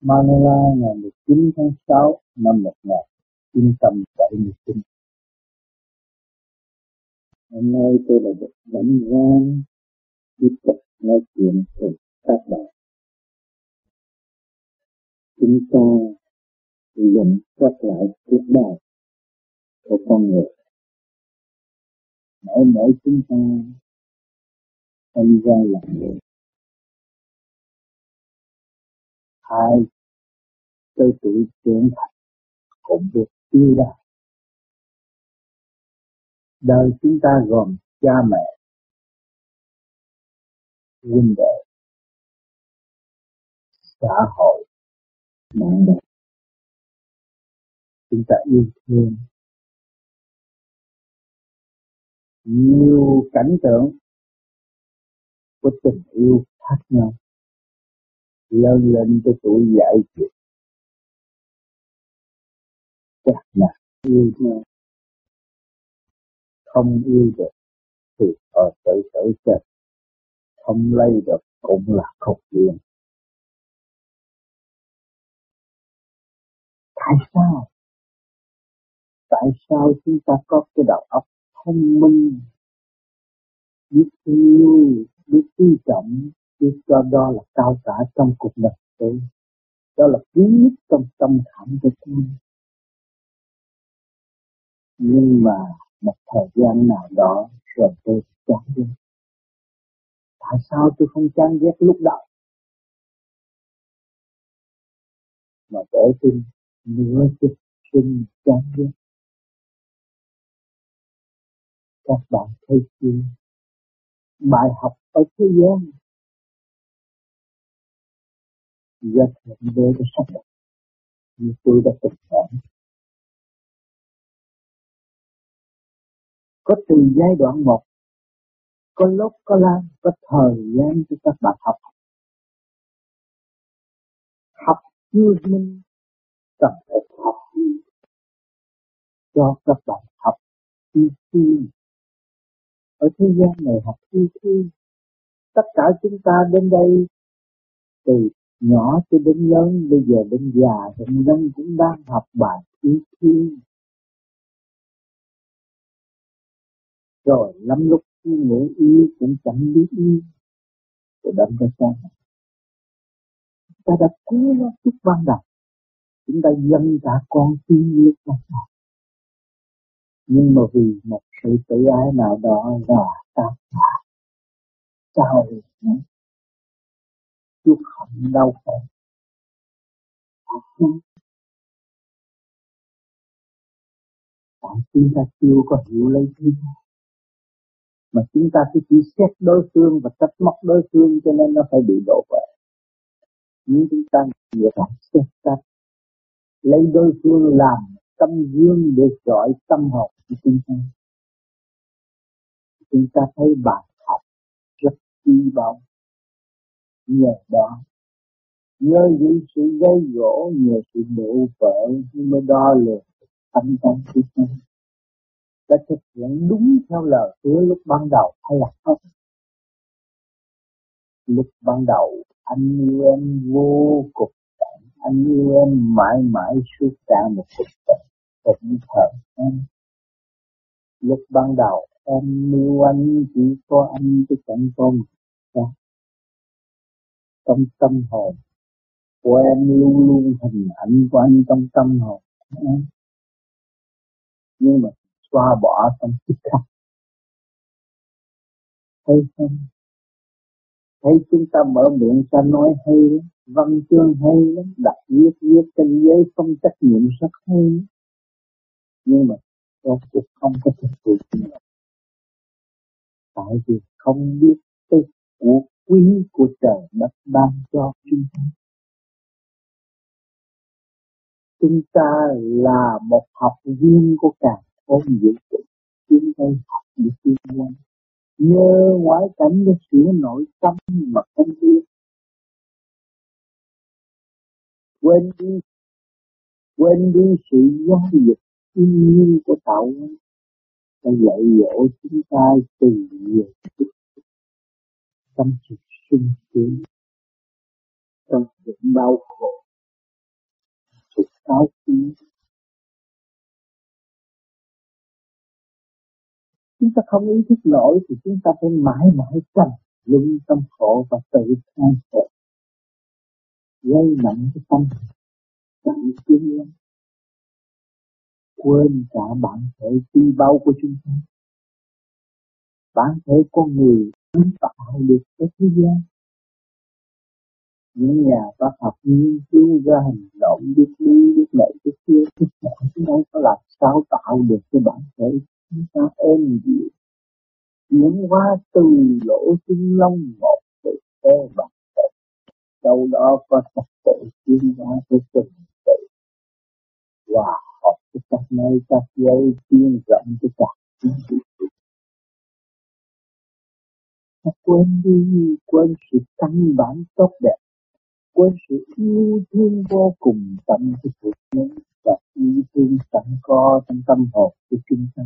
Manila ngày 19 tháng 6 năm 1979. Hôm nay tôi là được dẫn gian tiếp tục nói chuyện cùng các bạn. Chúng ta dần xét lại cuộc đời của con người. Mỗi mỗi chúng ta sinh ra làm người. Hai tới tuổi trưởng thành cũng được yêu ra Đời chúng ta gồm cha mẹ, huynh đệ, xã hội, bạn bè. Chúng ta yêu thương. Nhiều cảnh tượng của tình yêu khác nhau lớn lên tới tuổi dạy chuyện chắc là yêu nhau. Không yêu được thì ở tự tử chết. Không lấy được cũng là khúc duyên tại sao? Tại sao chúng ta có cái đầu óc thông minh, biết yêu biết quý trọng Chứ cho đó là cao cả trong cuộc đời tôi. Đó là quý nhất trong tâm khảm của tôi. Nhưng mà một thời gian nào đó rồi tôi chán ghét. Tại sao tôi không chán ghét lúc đầu mà để tôi nửa chút sinh chán ghét. Các bạn thấy chưa? Bài học ở thế gian rất là về cái sắc đẹp như tôi đã từng nói có từ giai đoạn một. Có lúc, có lan có thời gian cho các bạn học. Học chưa minh cần phải học cho các bạn học chi chi ở thế gian này học chi chi tất cả chúng ta đến đây từ nhỏ cho đến lớn, bây giờ đến già thằng năm cũng đang học bài ý khi rồi lắm lúc ngủ yêu cũng chẳng biết yêu rồi đâm ra sao? Ta đã cứu nó chút ban đầu. Chúng ta dâng cả con tim lúc ban đầu nhưng mà vì một sự tự ái nào đó là ta phải sao chút hận đau khổ. Tại chúng ta chưa có hiểu lấy thứ mà chúng ta cứ chỉ xét đối phương và trách móc đối phương cho nên nó phải bị đổ vỡ. Nếu chúng ta nhiều phải xét trách lấy đối phương làm tâm dương để gọi tâm hồn của chúng ta chúng ta thấy bài học rất chi bao nhờ đó nhờ những sự gây gỗ, nhờ sự mụ vợ mới đo lường tâm tâm của chúng. Đã thực hiện đúng theo lời hứa lúc ban đầu hay là không? Lúc ban đầu, anh yêu em vô cùng anh yêu em mãi mãi suốt cả một cuộc đời cũng thở em. Lúc ban đầu, em yêu anh chỉ có anh chứ chẳng có một trong tâm hồn. Của em luôn luôn hình ảnh của anh trong tâm hồn. Em nhưng mà xóa bỏ trong tích khắc thấy không? Thấy chúng ta mở miệng ta nói hay lắm. Văn chương hay lắm. Đặt viết viết trên giấy không trách nhiệm rất hay nhưng mà rốt cuộc không có thực hiện tại vì không biết cái cuộc quý của trời đất ban cho chúng ta chúng ta là một học viên của cả không vũ trụ. Chúng ta học được tiên quan Nhờ ngoại cảnh để sửa nội tâm mà không biết. Quên đi. Quên đi sự giáo dục thiên nhiên của tạo hóa. Đã dạy dỗ chúng ta từ nhiều chút trong sự sung sướng trong sự đau khổ. Cao quý chúng ta không ý thức nổi thì chúng ta phải mãi mãi trầm luân tâm khổ và tự than khổ gây nặng cái tâm tự tiến lắm quên cả bản thể chi bao của chúng ta. Bản thể con người tạo được cái thế gian. Những nhà bác học nghiên cứu ra hành động, biết lý, biết lợi, biết kia biết cái chúng ta có làm sao tạo được cái bản thể chúng ta êm dịu. Chuyển hóa từ lỗ chân lông một từ tế bản thể đâu đó có tập tự chuyển hóa cái từng tự. Và học cái các nơi, các giới chuyên rộng cái trị ta quên đi quên sự căn bản tốt đẹp. Quên sự yêu thương vô cùng tận của sự nhân và yêu thương sẵn có trong tâm hồn của chúng ta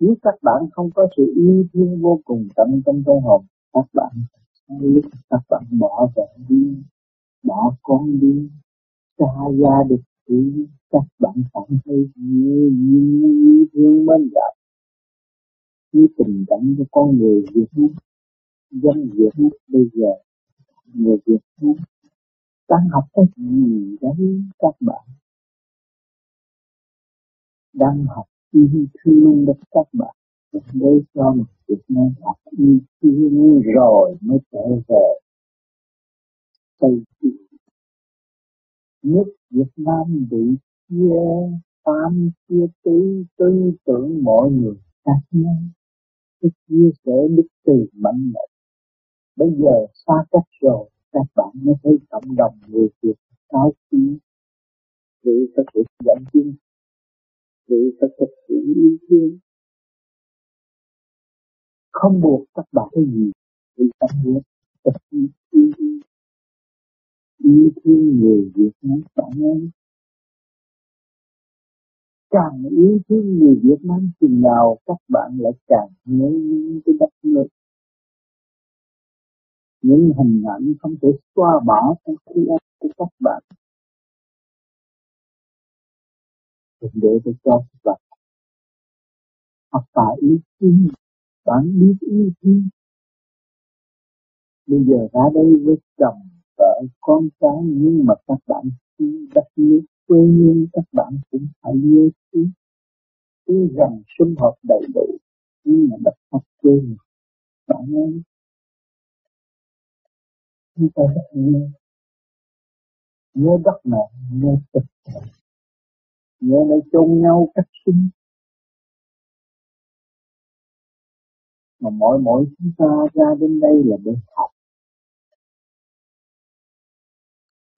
nếu các bạn không có sự yêu thương vô cùng tận trong tâm hồn, các bạn lúc các bạn bỏ vợ đi, bỏ con đi, xa gia được thì các bạn cảm thấy nhiều nhiều yêu thương mến. gặp như tình cảm của con người Việt Nam, dân Việt Nam bây giờ, người Việt Nam đang học cái gì đấy các bạn, đang học yêu thương đất các bạn. Để cho một Việt Nam học yêu thương rồi mới trở về Tây Kỳ. Nước Việt Nam bị chia tam chia tứ, tư tưởng mọi người các nhân cái chia sẻ đức từ mạnh mẽ. Bây giờ xa cách rồi, các bạn mới thấy cộng đồng người Việt cao quý vì có thể dẫn chứng vì có thực sự yêu thương không buộc các bạn cái gì, vì tâm huyết thực sự yêu thương yêu thương người Việt Nam bạn ơi càng yêu thương người Việt Nam chừng nào, các bạn lại càng nhớ những cái đất nước. Những hình ảnh không thể xóa bỏ trong ký ức của các bạn. Đừng để tôi cho các bạn. Học tại yêu thương bạn biết yêu thương bây giờ ra đây với chồng, vợ, con cái, nhưng mà các bạn đất nước quê hương các bạn cũng phải nhớ chứ cứ rằng sum họp đầy đủ, nhưng mà đất pháp quê hương bạn ơi, chúng ta rất nhớ nhớ đất mẹ nhớ tất cả nhớ nơi chôn nhau cách sinh. Mà mỗi mỗi chúng ta ra đến đây là để học.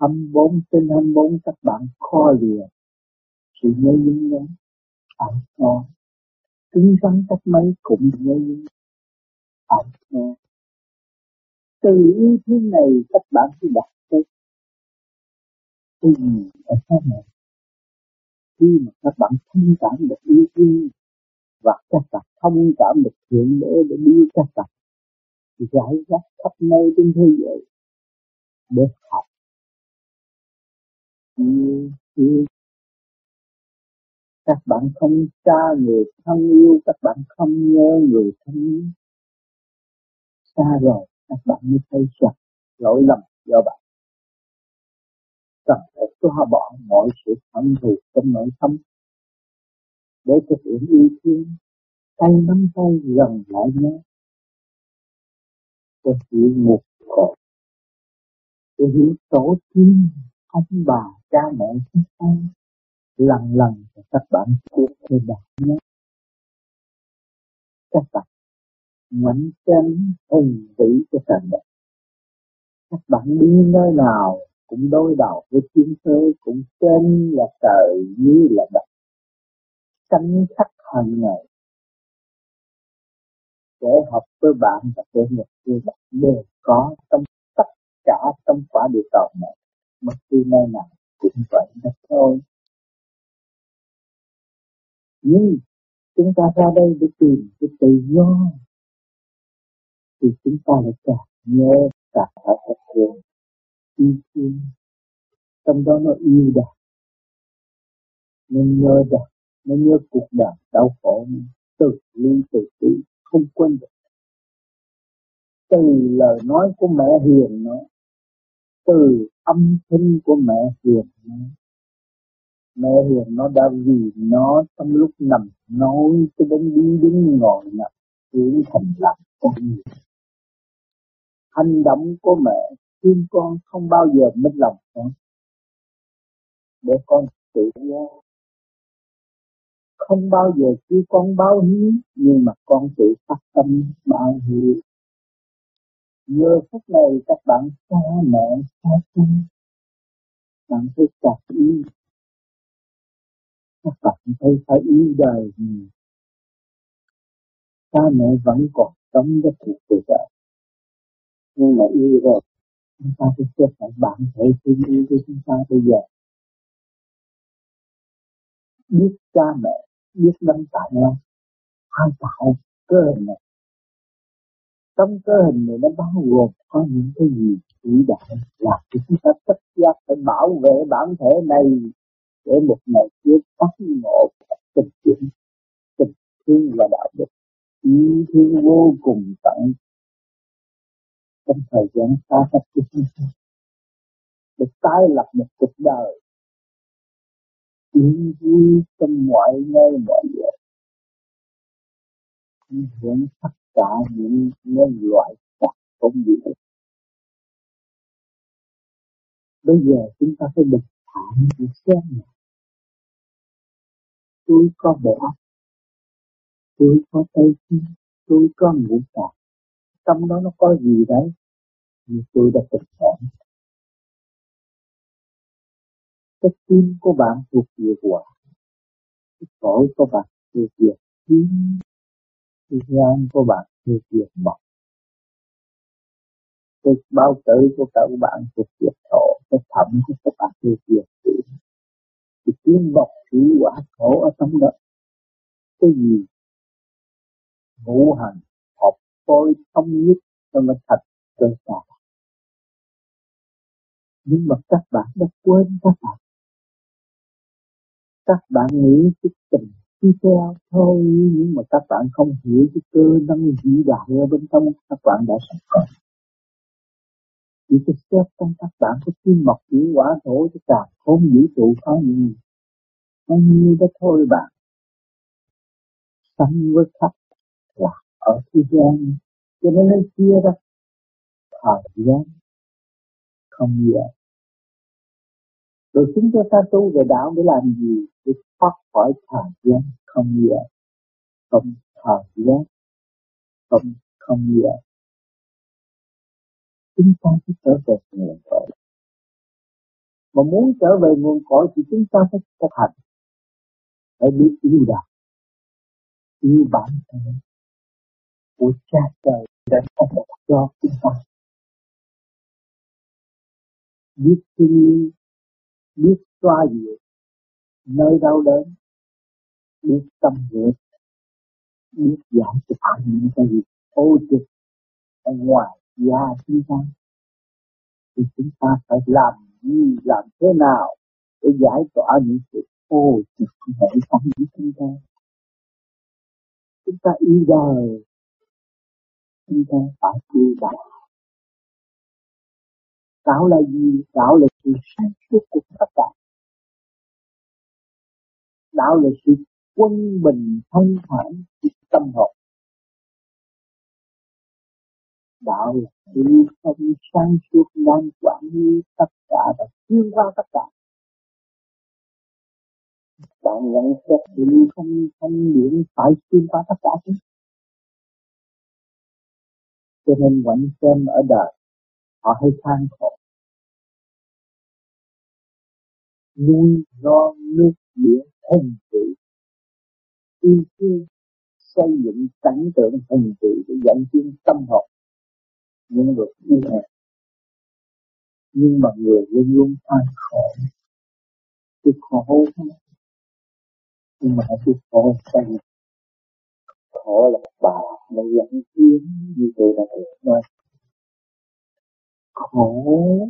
24 trên 24 các bạn kho lìa. Sự nhớ dính nhớ phải cho tính rắn cách mấy cũng nhớ dính phải cho từ ý thứ này các bạn sẽ đặt tới cái gì ở sau này, khi mà các bạn thông cảm được ý thương và các bạn thông cảm được thượng đế để đưa các bạn giải rác khắp nơi trên thế giới để học như yêu các bạn không xa người thân yêu, các bạn không nhớ người thân yêu. Xa rồi, các bạn mới thấy rằng lỗi lầm do bạn. Cần phải xóa bỏ mọi sự hận thù trong nội tâm. Để thực hiện yêu thương, tay nắm tay gần lại nhau. Để hiểu một cội để hiểu tổ tiên ông bà cha mẹ chúng ta lần lần các bạn cuộc đời bạn nhé các bạn mảnh chân hùng vĩ của thành đất. Các bạn đi nơi nào cũng đối đầu với thiên thế cũng trên là trời dưới là đất. Tranh khắc hàng ngày. Để học với bạn và kẻ nhập với bạn đều có trong tất cả trong quả địa cầu này bất cứ nơi nào cũng vậy đó thôi. Nhưng chúng ta ra đây để tìm cái tự do, thì chúng ta lại càng nhớ càng phải thật hiện yêu thương. Trong đó nó yêu đời nên nhớ đời nó nhớ cuộc đời đau khổ từ ly từ tí không quên được. Từ lời nói của mẹ hiền nó từ âm thanh của mẹ hiền. Nó mẹ hiền nó đã vì nó trong lúc nằm nói cho đến đi đến ngồi nằm chuyển thành làm con người. Hành động của mẹ khuyên con không bao giờ mất lòng con. Để con tự do. Không bao giờ chứ con báo hiếu, nhưng mà con tự phát tâm báo hiếu giờ phút này các bạn xa mẹ, xa chân bạn phải chặt yêu các bạn thấy phải yêu đời gì? Cha mẹ vẫn còn sống rất cuộc đời đời nhưng mà yêu rồi, chúng ta phải xếp lại bạn thể thương yêu của chúng ta bây giờ. Biết cha mẹ, biết đánh tạo ra ai tạo cơ này trong cơ hình này nó bao gồm có những cái gì? Vĩ đại là chúng ta tất giác phải bảo vệ bản thể này để một ngày trước phát ngộ tịch chuyển tịch thương và đạo đức. Ý thương vô cùng tận trong thời gian xa cách của chúng ta. Để tái lập một cuộc đời. Yên vui trong mọi nơi, mọi giờ hưởng tất cả những nhân loại hoặc công việc bây giờ chúng ta phải bình thản để xem này tôi có bộ óc tôi có tay chân tôi có ngũ tạng. Trong đó nó có gì đấy, nhưng tôi đã thực hiện cái tim của bạn thuộc về quả, cái phổi của bạn thuộc về tim cái gan của bạn thuộc diệt mật cái bao tử của các bạn thuộc diệt thổ, cái thẩm của các bạn thuộc diệt thủy cái tim bọc thủy quả khổ ở trong đó. Cái gì? Ngũ hành hợp phôi thống nhất cho nó thật cơ sở nhưng mà các bạn đã quên các bạn. Các bạn nghĩ cái tình đi theo thôi, nhưng mà các bạn không hiểu cái cơ năng vĩ đại ở bên trong, các bạn đã sẵn có. Chỉ có xét trong các bạn có kim mộc thủy quả thổ cho cả không vũ trụ có gì. Bao như đó thôi bạn. Sanh với khắp là ở thế gian. Cho nên nó chia ra thời gian không gian rồi chúng ta tu về đạo để làm gì? Để thoát khỏi thời gian không nghĩa, không thời gian không không gian chúng ta phải trở về nguồn cội. Mà muốn trở về nguồn cội thì chúng ta phải thực hành. Phải biết yêu đạo. Yêu bản thân của cha trời đã không cho chúng ta. Biết thương biết xoa dịu nơi đau đớn, biết tâm huyết biết giải tỏa những cái gì ô trực ở ngoài da chúng ta thì chúng ta phải làm gì làm thế nào để giải tỏa những sự ô trực hệ tâm của chúng ta? Chúng ta yêu đời, chúng ta phải yêu đời đạo là gì? Đạo là sự sáng suốt của tất cả. Đạo là sự quân bình thanh thản của tâm hồn. Đạo là sự không sáng suốt đang quản lý tất cả và xuyên qua tất cả. Bạn nhận xét sự không thanh điển phải xuyên qua tất cả chứ. Cho nên vẫn xem ở đời họ hay than khổ nuôi non nước biển hình trị ưu tiên xây dựng cảnh tượng hình trị để dẫn tiến tâm hồn. Những người yêu hẹn nhưng mà người luôn luôn than khổ. Cái khổ nhưng mà cái khổ xây khổ là bà nó dẫn tiến như tôi đã được nói khổ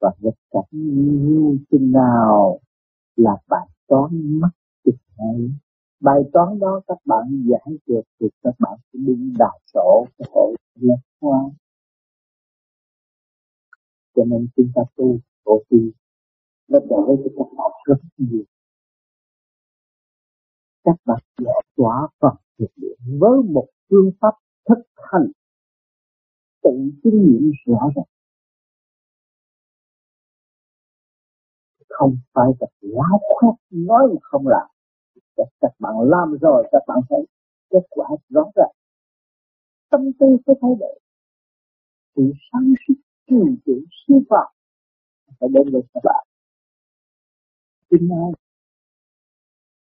và nghịch cảnh nhiều chừng nào là bài toán mất chừng ấy bài toán đó các bạn giải được thì các bạn sẽ đi đào sổ cái hội liên hoa. Cho nên chúng ta tu bộ tu, nó đỡ cho các bạn rất nhiều. Các bạn giải tỏa phần thực hiện với một phương pháp thực hành tự kinh nghiệm rõ ràng. Không phải tập láo khoét nói mà không làm. Các bạn làm rồi, các bạn thấy kết quả rõ ràng. Tâm tư sẽ thay đổi sự sáng suốt kỳ chủ siêu phạm phải đến với các bạn tin ai?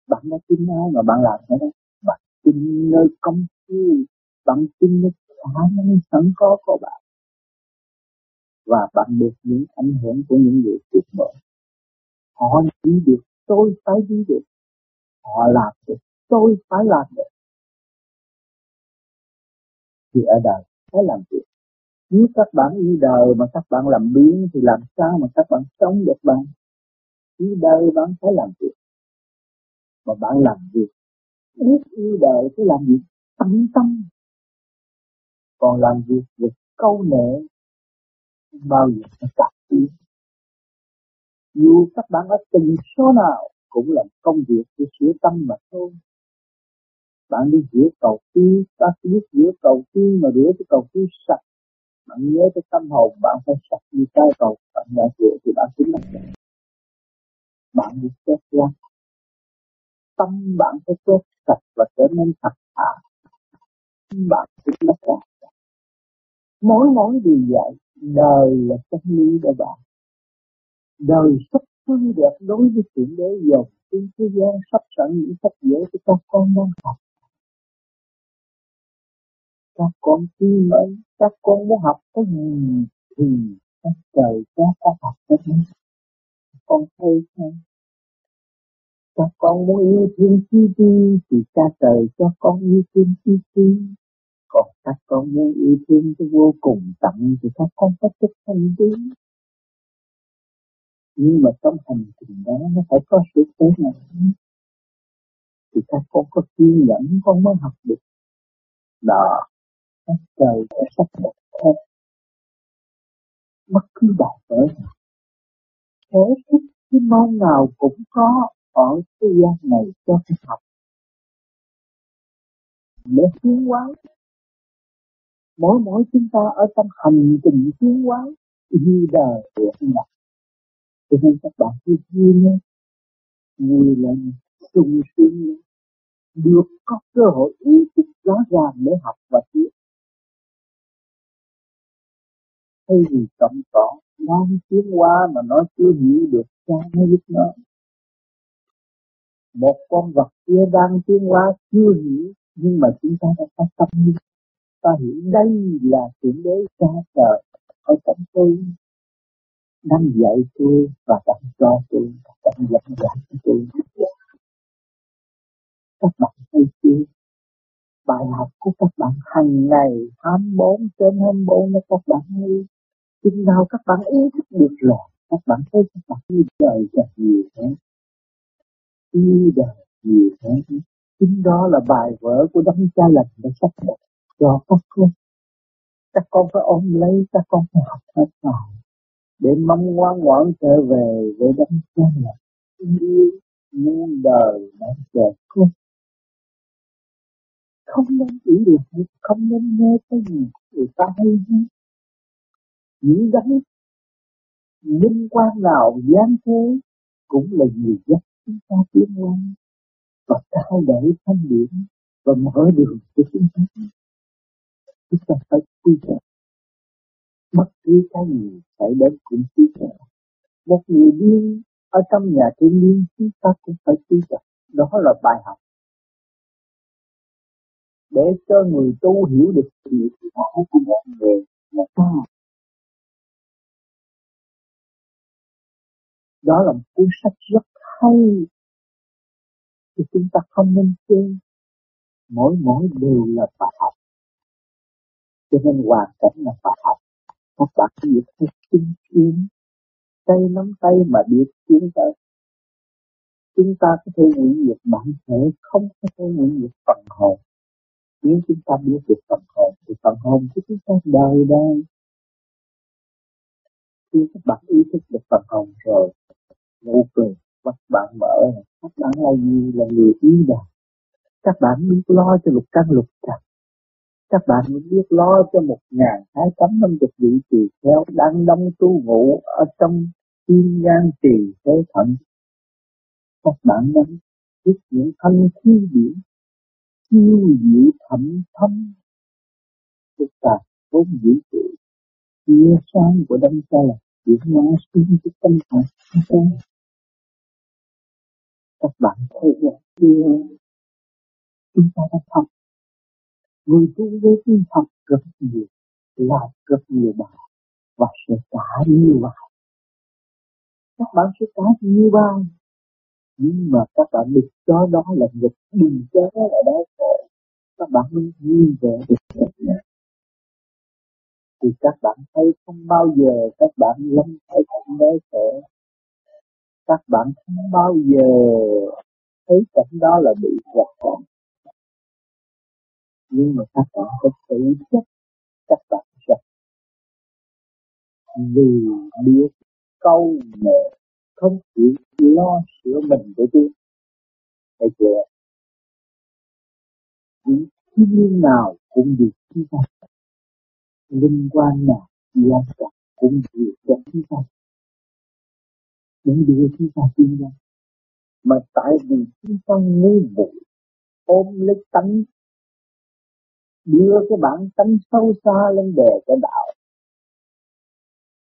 Bạn đã tin ai mà bạn làm thế đó? Bạn tin nơi công phu bạn tin nơi khả năng sẵn có của bạn. Và bạn được những ảnh hưởng của những người tuyệt vời họ đi được, tôi phải đi được. Họ làm được, tôi phải làm được. Thì ở đời, phải làm việc nếu các bạn yêu đời mà các bạn làm biến thì làm sao mà các bạn sống được bạn? Yêu đời bạn phải làm việc mà bạn làm việc biết yêu đời phải làm việc tận tâm. Còn làm việc về câu nệ, bao giờ nó cạn tiếng dù các bạn ở từng số nào cũng là công việc của sửa tâm mà thôi. Bạn đi rửa cầu tiêu ta biết rửa cầu tiêu mà rửa cái cầu tiêu sạch. Bạn nhớ cái tâm hồn, bạn phải sạch như cái cầu, bạn đã rửa thì bạn chính là bạn đi xét ra tâm bạn phải quét sạch và trở nên thật thà. Bạn chính là sạch mỗi mỗi điều dạy, đời là chân lý của bạn đời sắp tươi đẹp đối với chuyện đế dòng trên thế gian sắp sẵn những sách dễ cho các con đang học. Các con tin ơi các con muốn học cái gì thì các trời cho các học cái đó con thấy không? Các con muốn yêu thương chi chi thì cha trời cho con yêu thương chi chi còn các con muốn yêu thương cái vô cùng tận thì các con phải chấp hành tiếng nhưng mà trong hành trình đó nó phải có sự cố này thì các con có kiên nhẫn, con mới học được. Đó, các trời sẽ sắp đặt hết bất cứ bài vở nào. Thế thích cái môn nào cũng có ở thế gian này cho cái học. Để tiến hóa. Mỗi mỗi chúng ta ở trong hành trình tiến hóa như đời để nhập cho nên các bạn cứ vui lên vui lên sung sướng lên được có cơ hội ý thức rõ ràng để học và tiến. Thay vì cộng cỏ đang tiến qua mà nó chưa hiểu được cha hay lúc nó một con vật kia đang tiến qua chưa hiểu, nhưng mà chúng ta đã có tâm. Ta hiểu đây là chuyện đế cha trời, ở trong tôi đang dạy tôi và đang cho tôi đang dẫn dạy tôi. Các bạn thấy chưa? Bài học của các bạn hàng ngày 24 trên 24 nó các bạn hay chừng nào các bạn ý thức được rồi, các bạn thấy các bạn như đời càng nhiều hơn. Như đời nhiều hơn. Chính đó là bài vở của đấng cha lành đã sắp đặt cho các con. Các con phải ôm lấy, các con phải học hết bài để mong ngoan ngoãn trở về với đấng cha lành yêu muôn đời đang chờ con. Không nên chỉ được không nên nghe cái gì người ta hay hết những đấng minh quan nào gián thế cũng là người dắt chúng ta tiến lên và trao đổi thanh điểm và mở đường cho chúng ta. Chúng ta phải quy trọng bất cứ cái gì xảy đến cũng trí tuệ. Một người điên ở trong nhà thiên liêng chúng ta cũng phải trí tuệ. Đó là bài học. Để cho người tu hiểu được sự thì họ cũng về nhà ta. Đó là một cuốn sách rất hay thì chúng ta không nên quên. Mỗi mỗi đều là bài học. Cho nên hoàn cảnh là bài học các bạn có thể kinh kiến. Tay nắm tay mà biết tiến tới chúng ta có thể hủy diệt bản thể không có thể hủy diệt phần hồn. Nếu chúng ta biết được phần hồn thì phần hồn của chúng ta đời đời. Khi các bạn ý thức được phần hồn rồi nụ cười mắt bạn mở các bạn là gì? Là người ý đạt, các bạn biết lo cho lục căn lục trần các bạn biết lo cho một ngàn hai trăm năm chục vị tỳ theo đang đông tu ngủ ở trong thiên gian trì thế thận. Các bạn nên biết những thanh khí điển chiêu diệu thẩm thâm phức tạp vốn dữ trụ chia sáng của đấng cha là chuyển hóa xuống cái tâm hồn các bạn thấy được chưa? Chúng ta đã học người tu với vi học rất nhiều, làm rất nhiều bài, và sẽ trả nhiều bài. Các bạn sẽ trả nhiều bài, nhưng mà các bạn được cho đó là nghịch đừng chế là đau khổ các bạn mới vui vẻ được thì các bạn thấy không bao giờ các bạn lâm phải cảnh đau khổ các bạn không bao giờ thấy cảnh đó là bị gạt nhưng mà các bạn có tự chất các bạn sẽ vì biết câu nệ không chịu lo sửa mình để đi thấy chưa những thiên nào cũng vì chúng ta linh quan nào gia trọng cũng vì cho chúng ta những điều chúng ta tin ra mà tại vì chúng ta ngu muội ôm lấy tánh đưa cái bản tánh sâu xa lên đề cái đạo.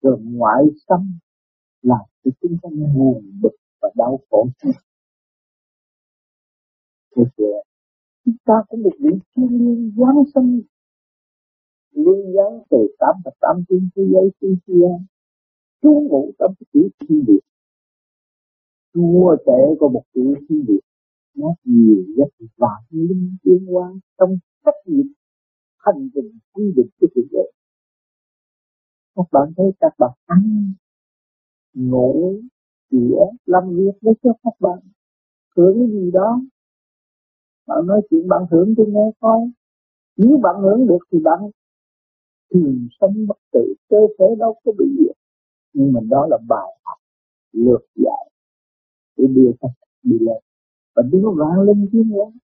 Rồi ngoại tâm làm cho chúng ta buồn bực và đau khổ thì chúng ta cũng được những thiên nhiên giáng sinh liên giáng từ tám và tám thiên thế giới thiên thiên trú ngụ trong cái chữ thiên địa. Chúa trẻ của một chữ thiên địa, nó nhiều rất vạn linh tiên trong trách nhiệm hành trình quy định của thượng đế. Các bạn thấy các bạn ăn, ngủ chĩa làm việc với cho các bạn hưởng cái gì đó. Bạn nói chuyện bạn hưởng tôi nghe coi nếu bạn hưởng được thì bạn thường sống bất tử, cơ thể đâu có bị gì. Nhưng mà đó là bài học, lược dạy để đưa các đi lên. Và đưa vạn linh tiến lên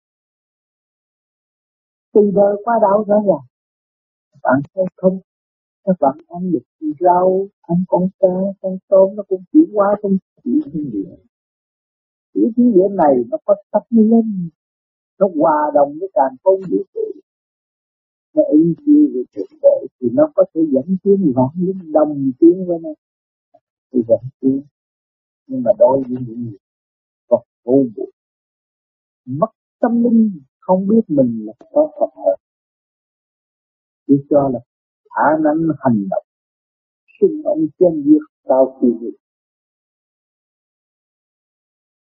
từ đời qua đạo rõ ràng bạn thấy không các bạn ăn được rau, ăn con cá, con tôm, nó cũng chuyển hóa trong chỉ thiên địa. Chỉ thiên địa này nó có tập lên nó hòa đồng với càng không vũ trụ. Nó ý chiêu về trực tế thì nó có thể dẫn tiến vạn linh đồng tiến với nó. Thì dẫn tiến, nhưng mà đối với những người còn vô vụ mất tâm linh không biết mình là có Phật hợp chỉ cho là khả năng hành động xung ông chân việc sau khi việc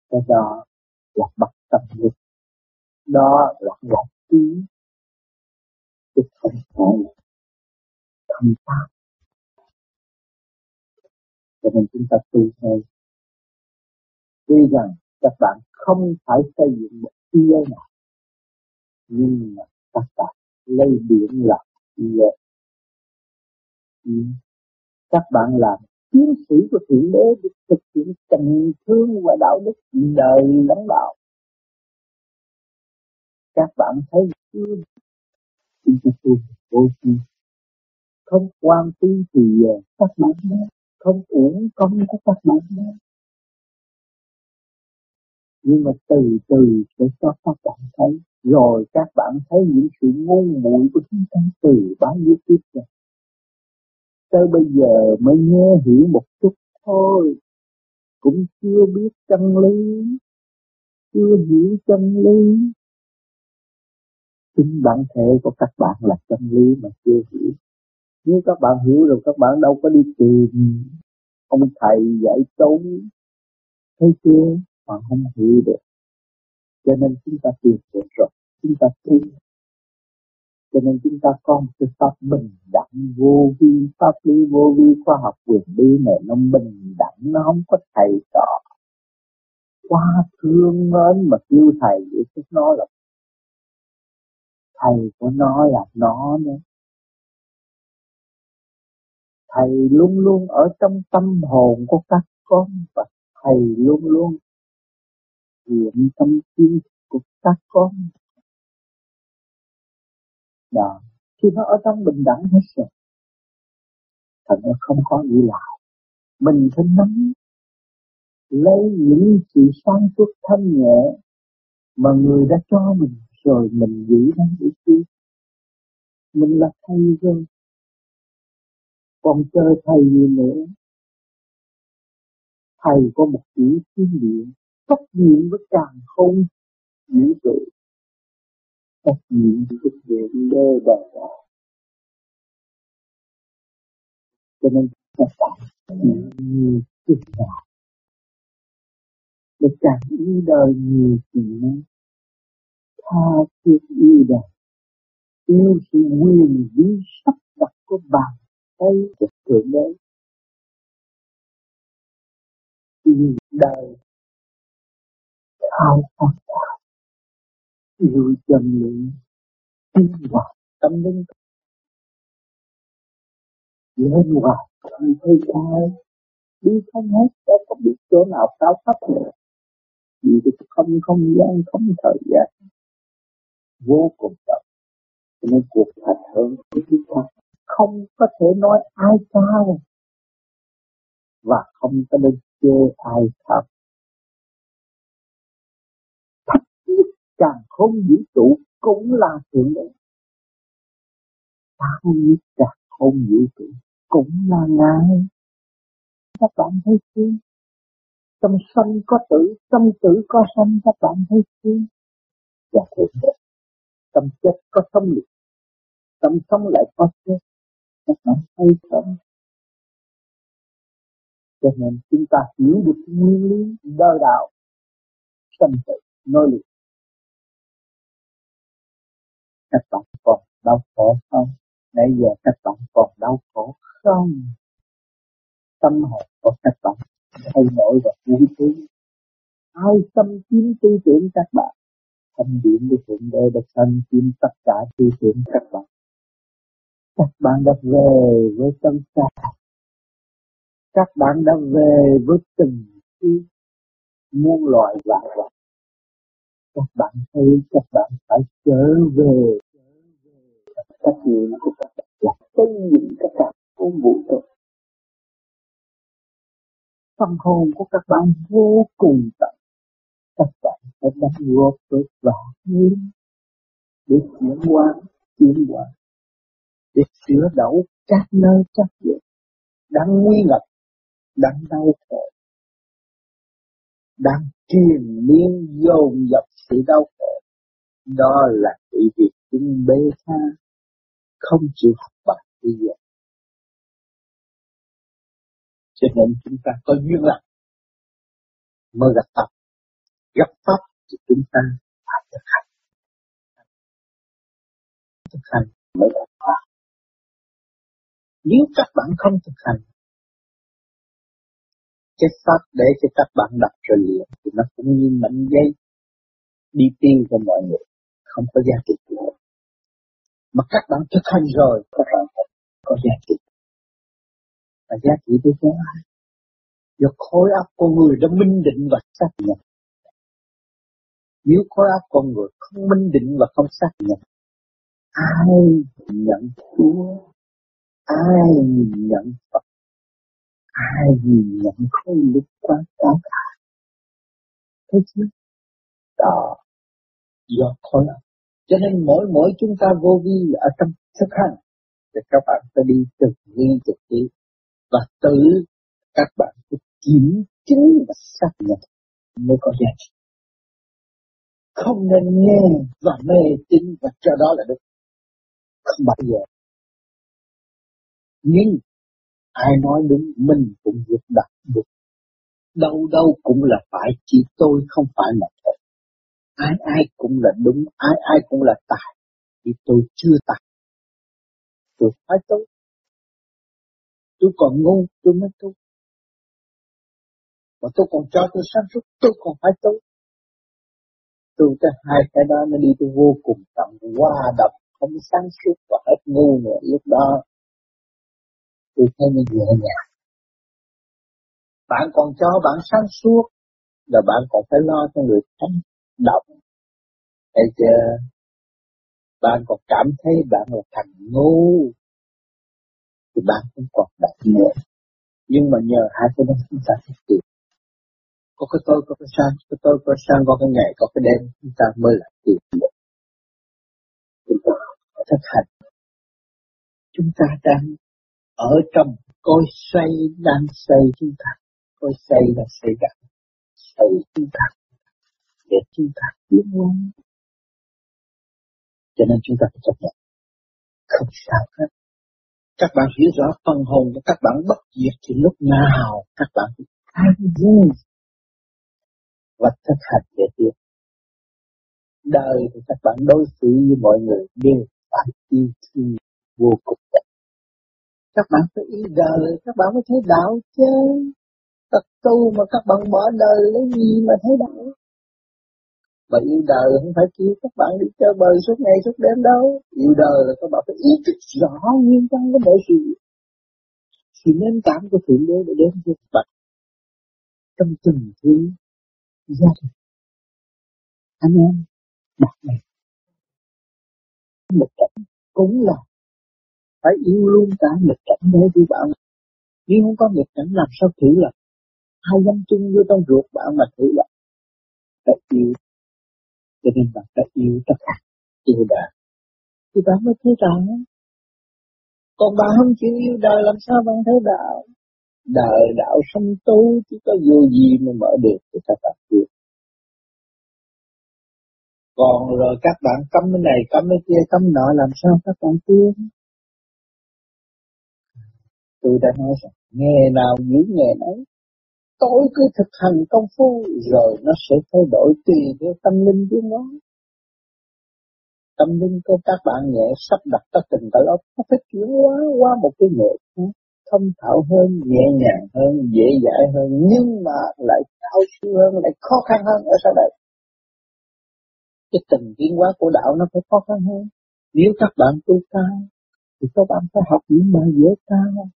cái đó là bậc tâm lực đó là ngọc trí. Chứ không phải là thân pháp. Cho nên chúng ta tu thôi tuy rằng các bạn không phải xây dựng một thế nào nhưng mà các bạn lấy điểm là thế ừ. các bạn làm chiến sĩ của thượng đế để thực hiện tình thương và đạo đức đời lãnh đạo. Các bạn thấy chưa? Chúng ta tu vô chi, không quan tí thì ờ, các bạn đó không uổng công của các bạn đó nhưng mà từ từ sẽ cho các bạn thấy rồi các bạn thấy những sự ngu muội của chúng ta từ bao nhiêu kiếp rồi tới bây giờ mới nghe hiểu một chút thôi. Cũng chưa biết chân lý. Chưa hiểu chân lý. Chính bản thể của các bạn là chân lý mà chưa hiểu. Nếu các bạn hiểu rồi, các bạn đâu có đi tìm. Ông thầy dạy tốn. Thấy chưa? Bạn không hiểu được. Cho nên chúng ta tìm được rồi chúng ta tin. Cho nên chúng ta có một cái pháp bình đẳng vô vi. Pháp lý vô vi, khoa học quyền bí mà nó bình đẳng, nó không có thầy trò. Quá thương mến mà kêu thầy để cho nó là thầy của nó là nó nữa. Thầy luôn luôn ở trong tâm hồn của các con và thầy luôn luôn hiện trong tim của các con đó khi nó ở trong bình đẳng hết rồi thật nó không có gì lại. Mình phải nắm, lấy những sự sáng suốt thanh nhẹ mà người đã cho mình, rồi mình giữ nó để chi. Mình là thầy rồi, còn chờ thầy gì nữa? Thầy có một chữ thiên địa trách nhiệm với càng không vũ trụ trách nhiệm với chuyện đê bờ đó cho nên ta bạn nhiều kiếp nào để càng yêu đời nhiều chuyện tha thiết yêu đời. Yêu sự quyền bí sắp đặt của bàn tay của thượng đế yêu đời. Thao khao đạo yêu chân lý tin vào tâm linh. Lên hòa, không thấy sai đi không hết đâu có biết chỗ nào cao thấp nữa. Vì không không gian không thời gian vô cùng rộng cho nên cuộc hành hơn của chúng ta không có thể nói ai cao và không có nên chê ai thấp. Càng không vũ trụ cũng là thượng đế ta không biết càng không vũ trụ cũng là ngài. Các bạn thấy chưa? Trong sanh có tử, trong tử có sanh, các bạn thấy chưa? Và thượng đế trong chết có sống liệt trong sống lại có chết. Các bạn thấy không? Cho nên chúng ta hiểu được nguyên lý đời đạo sanh tử nói liệt các bạn còn đau khổ không? Nãy giờ các bạn còn đau khổ không? Tâm hồn của các bạn thay đổi và vui tươi ai tâm chiếm tư tưởng các bạn? Tâm điểm của thượng đế đã thân chiếm tất cả tư tưởng các bạn. Các bạn đã về với tâm xa các bạn đã về với tình yêu, muôn loài vạn vật các bạn thấy các bạn phải trở về. Trách nhiệm của các bạn, là xây dựng các bạn của vũ trụ. Tâm hồn của các bạn vô cùng tận. Các bạn phải đóng góp với và nhiên để chuyển qua chuyển hóa. Để sửa đổi các nơi các việc đang nguy ngập, đang đau khổ, đang triền miên dồn dập sự đau khổ đó là bị việc chúng bê tha, không chịu học bài bây giờ cho nên chúng ta có duyên lành mới gặp tập gặp pháp thì chúng ta phải thực hành. Thực hành mới gặp pháp nếu các bạn không thực hành, cái pháp để cho các bạn đọc rồi liền thì nó cũng như mảnh dây đi tiên cho mọi người, không có giá trị nữa mà các bạn thực hành rồi, các bạn có giá trị. Và giá trị với cho ai do khối óc con người đã minh định và xác nhận. Nếu khối óc con người không minh định và không xác nhận, ai nhận Chúa? Ai nhìn nhận Phật? Ai nhìn nhận khối lực quan cao cả chứ? Đó do khối óc cho nên mỗi mỗi chúng ta vô vi ở trong thực hành. Thì các bạn sẽ đi thực ly thực tí và tự các bạn phải kiểm chứng và xác nhận mới có giá trị. Không nên nghe và mê tín và cho đó là đúng không bao giờ. Nhưng ai nói đúng, mình cũng được đặt được. Đâu đâu cũng là phải chỉ tôi, không phải là thôi ai ai cũng là đúng, ai ai cũng là tài thì tôi chưa tài Tôi phải tu. Tôi còn ngu, tôi mới tu. Mà tôi còn cho tôi sáng suốt, tôi còn phải tu. Tu cái hai cái đó nó đi tôi vô cùng tận qua đập không sáng suốt và hết ngu nữa lúc đó tôi thấy nó nhẹ nhàng bạn còn cho bạn sáng suốt, là bạn còn phải lo cho người khác động thấy chưa bạn còn cảm thấy bạn là thằng ngu, thì bạn cũng còn đọc nữa. Nhưng mà nhờ hai cái đó chúng ta thực hiện. Có cái tôi, có cái sang có tôi, có sang có cái ngày, có cái đêm, chúng ta mới là tìm được chúng ta thực hành. Chúng ta đang ở trong cối xoay đang xây chúng ta. Cối xây là xây đặt xây chúng ta để chúng ta tiến lên cho nên chúng ta phải chấp nhận. Không sao hết. Các bạn hiểu rõ phần hồn của các bạn bất diệt thì lúc nào các bạn cũng an vui và thực hành để tiến đời thì các bạn đối xử với mọi người đều phải yêu thương vô cùng các bạn phải yêu đời, các bạn mới thấy đạo chứ. Tập tu mà các bạn bỏ đời lấy gì mà thấy đạo? Mà yêu đời không phải kêu các bạn đi chơi bời suốt ngày suốt đêm đâu. Yêu đời là các bạn phải ý thức rõ nguyên nhân của mọi sự. Sự nên cảm của thượng đế để đến với các bạn. Trong tình thương gia đình. Anh em, bạn bè. lực cảnh cũng là phải yêu luôn cả nghịch cảnh để đi bạn nếu không có nghịch cảnh làm sao thử là hai dâm chung vô trong ruột bạn mà thử là phải yêu cho nên bạn đã yêu tất cả yêu đời thì bạn mới thấy rõ còn bạn không chịu yêu đời, làm sao bạn thấy đạo? Đời đạo sanh tu chứ có vô gì mà mở được cho các bạn biết còn rồi các bạn cấm cái này, cấm cái kia, cấm nọ, làm sao các bạn tiến tôi đã nói rằng nghề nào giữ nghề ấy tôi cứ thực hành công phu, rồi nó sẽ thay đổi tùy theo tâm linh của nó. Tâm linh của các bạn nhẹ sắp đặt các tình tại ốc, nó phải chuyển hóa qua một cái nhẹ thông thạo hơn, nhẹ nhàng hơn, dễ dãi hơn, nhưng mà lại cao siêu hơn, lại khó khăn hơn ở sau đây. Cái tình tiến hóa của đạo nó phải khó khăn hơn. Nếu các bạn tu cao, thì các bạn phải học những bài dễ cao.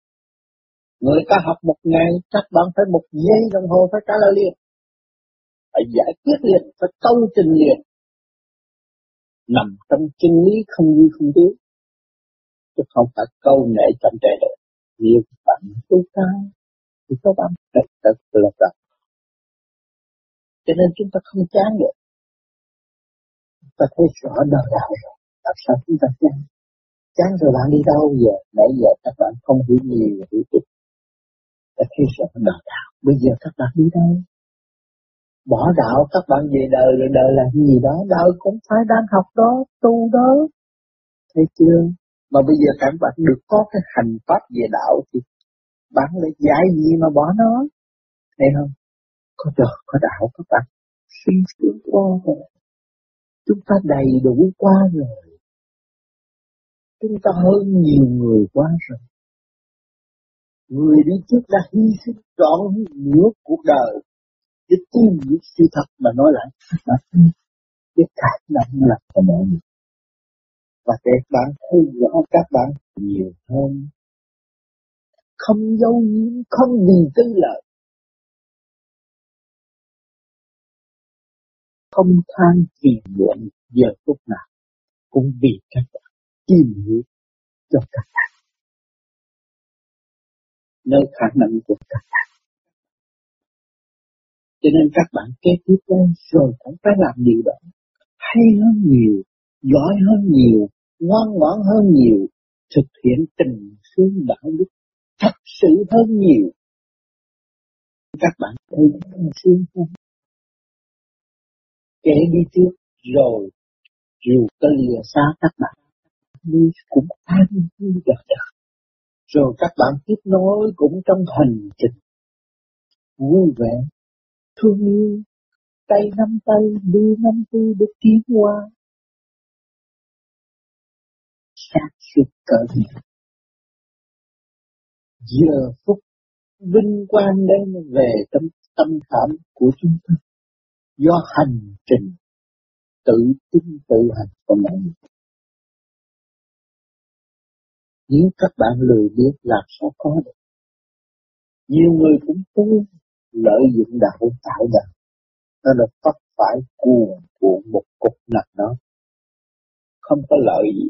Người ta học một ngày, các bạn phải một giây đồng hồ phải trả lời liền. Phải giải quyết liền, phải tâu trình liền. Nằm trong chân lý không như không biết Chứ không phải câu nệ trong trẻ được. Nhiều bạn tu cao, thì các bạn rất rất là rất. Cho nên chúng ta không chán được. Chúng ta thấy rõ đời đạo rồi. Làm sao chúng ta chán? Chán rồi bạn đi đâu giờ? Nãy giờ các bạn không hiểu nhiều, hiểu ít đã khi sợ đời đạo. Bây giờ các bạn đi đâu? Bỏ đạo các bạn về đời rồi đời là gì đó, đời cũng phải đang học đó, tu đó. Thấy chưa? Mà bây giờ các bạn được có cái hành pháp về đạo thì bạn lại giải gì mà bỏ nó? Thấy không? Có trời có đạo các bạn. Suy sướng qua rồi. Chúng ta đầy đủ qua rồi. Chúng ta hơn nhiều người qua rồi. Người đi trước đã hy sinh trọn nửa cuộc đời để tìm những sự thật mà nói lại cái khả năng là của mọi người. Và để bạn thấy rõ các bạn nhiều hơn. Không dấu nhiễm, không vì tư lợi. Không than phiền muộn giờ phút nào cũng vì các bạn tìm hiểu cho các bạn nơi khả năng của các bạn. Cho nên các bạn kế tiếp lên rồi cũng phải làm điều đó. Hay hơn nhiều, giỏi hơn nhiều, ngoan ngoãn hơn nhiều, thực hiện tình thương đạo đức thật sự hơn nhiều. Các bạn thấy tình thương không? Kể đi trước rồi, dù có lìa xa các bạn, đi cũng an vui đời đời rồi các bạn tiếp nối cũng trong hành trình. Vui vẻ, thương yêu, tay nắm tay, đi nắm tay để tiến qua. sát suốt cỡ giờ phút vinh quang đến về tâm tâm khảm của chúng ta. Do hành trình tự tin tự hành của mọi người nếu các bạn lười biết làm sao có được. Nhiều người cũng tu lợi dụng đạo tạo đạo nó là phát phải cuồn cuộn một cục nặng đó. Không có lợi gì.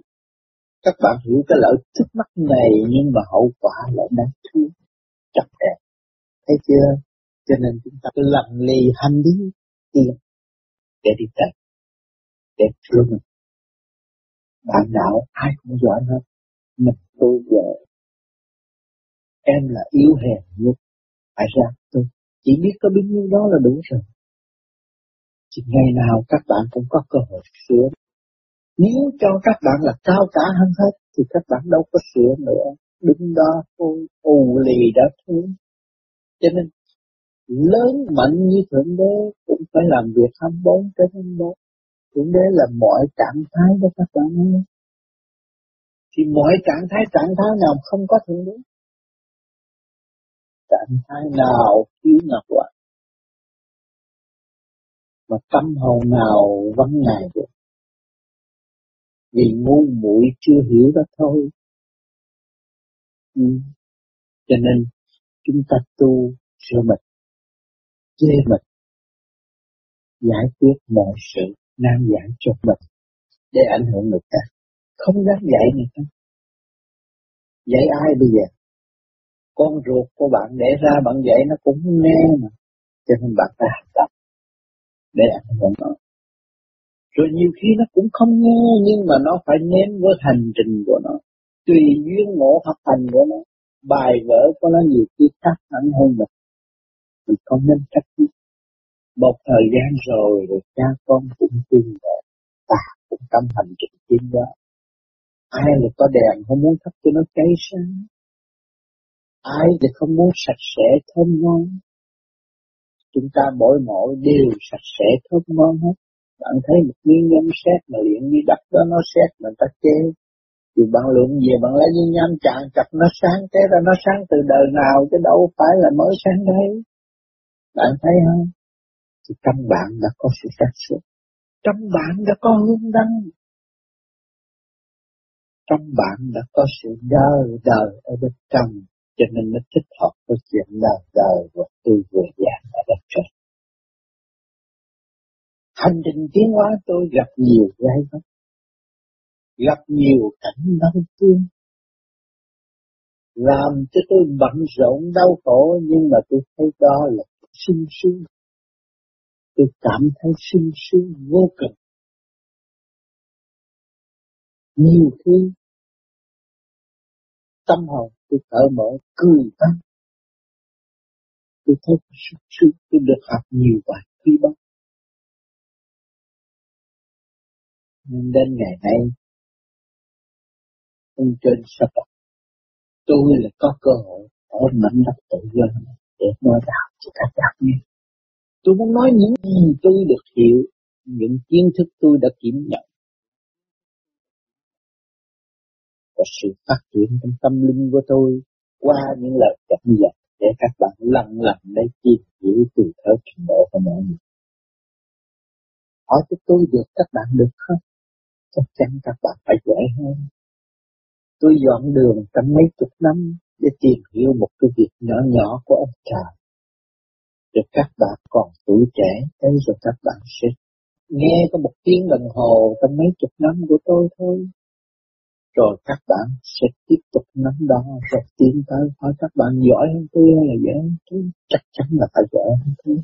Các bạn hiểu cái lợi trước mắt này nhưng mà hậu quả lại đáng thương, chặt đẹp thấy chưa? Cho nên chúng ta cứ lặng lì hành đi tiền để đi cách để thương. Mình bạn đạo ai cũng giỏi hết mình tôi vợ em là yếu hèn nhất. Phải ra, tôi chỉ biết có biết nhiêu đó là đủ rồi. Thì ngày nào các bạn cũng có cơ hội sửa. Nếu cho các bạn là cao cả hơn hết, thì các bạn đâu có sửa nữa. Đứng đó thôi ù lì đã thôi. Cho nên, lớn mạnh như thượng đế cũng phải làm việc 24 trên 24 thượng đế là mọi trạng thái đó các bạn ơi thì mọi trạng thái trạng thái nào không có thượng đế? Trạng thái nào thiếu ngọc quả mà tâm hồn nào vắng ngài được? Vì ngu muội chưa hiểu đó thôi. Ừ. cho nên chúng ta tu sửa mình, chê mình, giải quyết mọi sự, nan giải cho mình để ảnh hưởng người ta không dám dạy người ta. Dạy ai bây giờ? Con ruột của bạn để ra bạn dạy nó cũng nghe mà. Cho nên bạn phải học tập. Để ảnh hưởng nó rồi nhiều khi nó cũng không nghe, nhưng mà nó phải nếm với hành trình của nó. Tùy duyên ngộ học hành của nó. Bài vở của nó nhiều khi khác hẳn hơn mình. Mình không nên trách một thời gian rồi rồi cha con cũng tin về ta cũng tâm hành trình tiến đó ai là có đèn không muốn thắp cho nó cháy sáng? Ai thì không muốn sạch sẽ thơm ngon? Chúng ta mỗi mỗi đều sạch sẽ thơm ngon hết. Bạn thấy một miếng nhâm xét mà luyện như đất đó, nó xét mà ta chê dù bạn lượm về, bạn lấy viên nhâm chạm chặt nó sáng thế ra, nó sáng từ đời nào, chứ đâu phải là mới sáng đấy. Bạn thấy không? Thì trong bạn đã có sự sáng suốt. Trong bạn đã có hương đăng trong bạn đã có sự đời đời ở bên trong, cho nên nó thích hợp với chuyện đời đời và tôi vừa giảng ở đất trời hành trình tiến hóa tôi gặp nhiều gai góc gặp nhiều cảnh đau thương, làm cho tôi bận rộn đau khổ, nhưng mà tôi thấy đó là sung sướng. Tôi cảm thấy sung sướng vô cùng. Nhiều khi tâm hồn, tôi cởi mở, cười tắt tôi thấy sức sướng tôi được học nhiều bài quý báu. Nên đến ngày nay, ông trên sắp tôi là có cơ hội ở mảnh đất tự do để nói đạo cho các bạn nghe tôi muốn nói những gì tôi được hiểu, những kiến thức tôi đã kiểm nhận. Và sự phát triển trong tâm linh của tôi qua những lời dẫn dạy để các bạn lần lần để tìm hiểu từ thở trình độ của mọi người. Hỏi cho tôi được các bạn được không? chắc chắn các bạn phải dễ hơn. Tôi dọn đường trong mấy chục năm để tìm hiểu một cái việc nhỏ nhỏ của ông trời. Rồi các bạn còn tuổi trẻ, thế rồi các bạn sẽ nghe có một tiếng đồng hồ trong mấy chục năm của tôi thôi. Rồi các bạn sẽ tiếp tục nắm đó rồi tiến tới hỏi các bạn giỏi hơn tôi hay là dễ hơn tôi, chắc chắn là phải giỏi hơn tôi.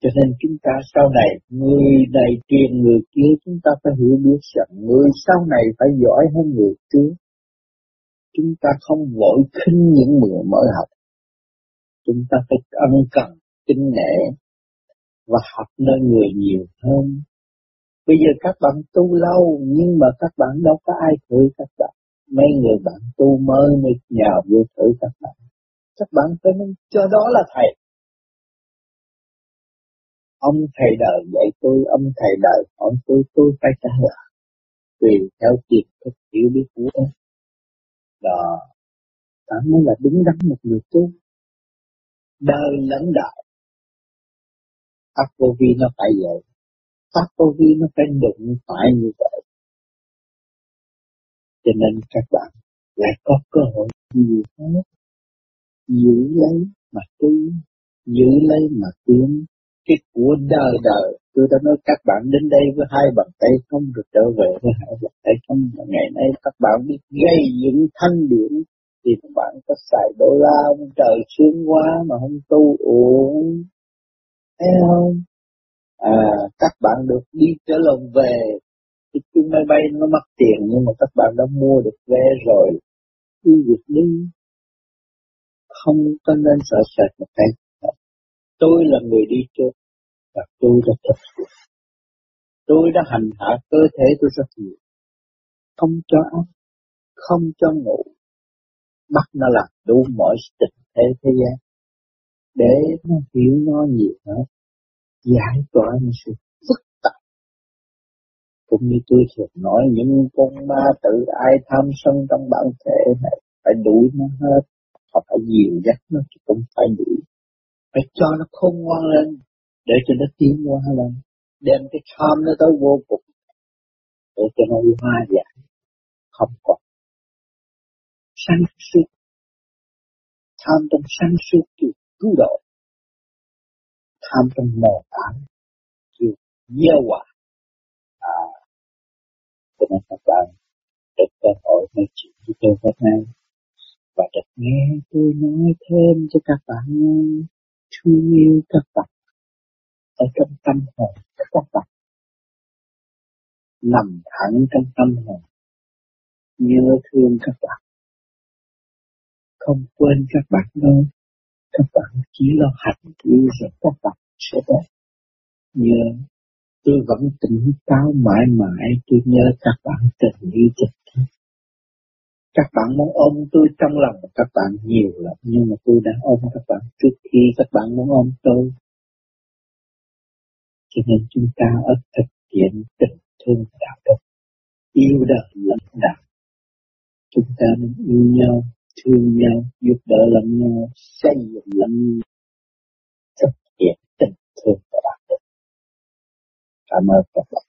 Cho nên chúng ta sau này, người này truyền người kia, chúng ta phải hiểu biết rằng người sau này phải giỏi hơn người trước. Chúng ta không vội khinh những người mới học. Chúng ta phải ân cần, kinh nể và học nơi người nhiều hơn. Bây giờ các bạn tu lâu, nhưng mà các bạn đâu có ai thử các bạn. Mấy người bạn tu mới mới nhào vô thử các bạn. Các bạn phải nên cho đó là thầy ông thầy đời dạy tôi, ông thầy đời hỏi tôi tôi phải trả lời tùy theo tiềm thức hiểu biết của ông. đó bạn mới là đứng đắn một người tu đời lẫn đạo pháp vô vi nó phải vậy pháp vô vi nó phải đụng phải như vậy. Cho nên các bạn lại có cơ hội nhiều hơn giữ lấy mà tu, giữ lấy mà tiến. Cái của đời đời, tôi đã nói các bạn đến đây với hai bàn tay không được trở về với hai bàn tay không. Mà ngày nay các bạn biết gây dựng thanh điển thì các bạn có xài đô la, trời sướng quá mà không tu. Uổng thấy không? À các bạn được đi trở lòng về. Cái chuyến máy bay nó mất tiền, nhưng mà các bạn đã mua được vé rồi. Cứ việc đi. Không có nên sợ sệt một cái. Tôi là người đi trước, và tôi đã thực hiện tôi đã hành hạ cơ thể tôi rất nhiều. Không cho ăn, không cho ngủ. Bắt nó làm đủ mọi tình thế thế gian. Để nó hiểu nó nhiều hơn giải tỏa những sự phức tạp. Cũng như tôi thường nói, những con ma tự ai tham sân trong bản thể này phải đuổi nó hết. Họ phải dìu dắt nó chứ không phải đuổi. Phải cho nó khôn ngoan lên, để cho nó tiến qua lên, đem cái tham nó tới vô cùng, để cho nó hoa giải. Không còn. Sáng suốt tham trong sáng suốt thì cứu độ tham trong mờ tảng kêu gieo quả à cho nên các bạn được cơ hội nói chuyện với tôi hôm nay và được nghe tôi nói thêm cho các bạn nghe. Thương yêu các bạn. Ở trong tâm hồn các bạn. Nằm thẳng trong tâm hồn. Nhớ thương các bạn. Không quên các bạn đâu các bạn chỉ lo hành yêu rồi các bạn sẽ đẹp nhớ tôi vẫn tỉnh táo mãi mãi tôi nhớ các bạn tình yêu tình các bạn muốn ôm tôi trong lòng các bạn nhiều lắm nhưng mà tôi đã ôm các bạn trước khi các bạn muốn ôm tôi cho nên chúng ta ở thực hiện tình thương đạo đức yêu đời lẫn đạo chúng ta nên yêu nhau thương nhau, giúp đỡ lẫn nhau, xây dựng lẫn nhau, thực hiện tình thương và đạo đức cảm ơn các bạn.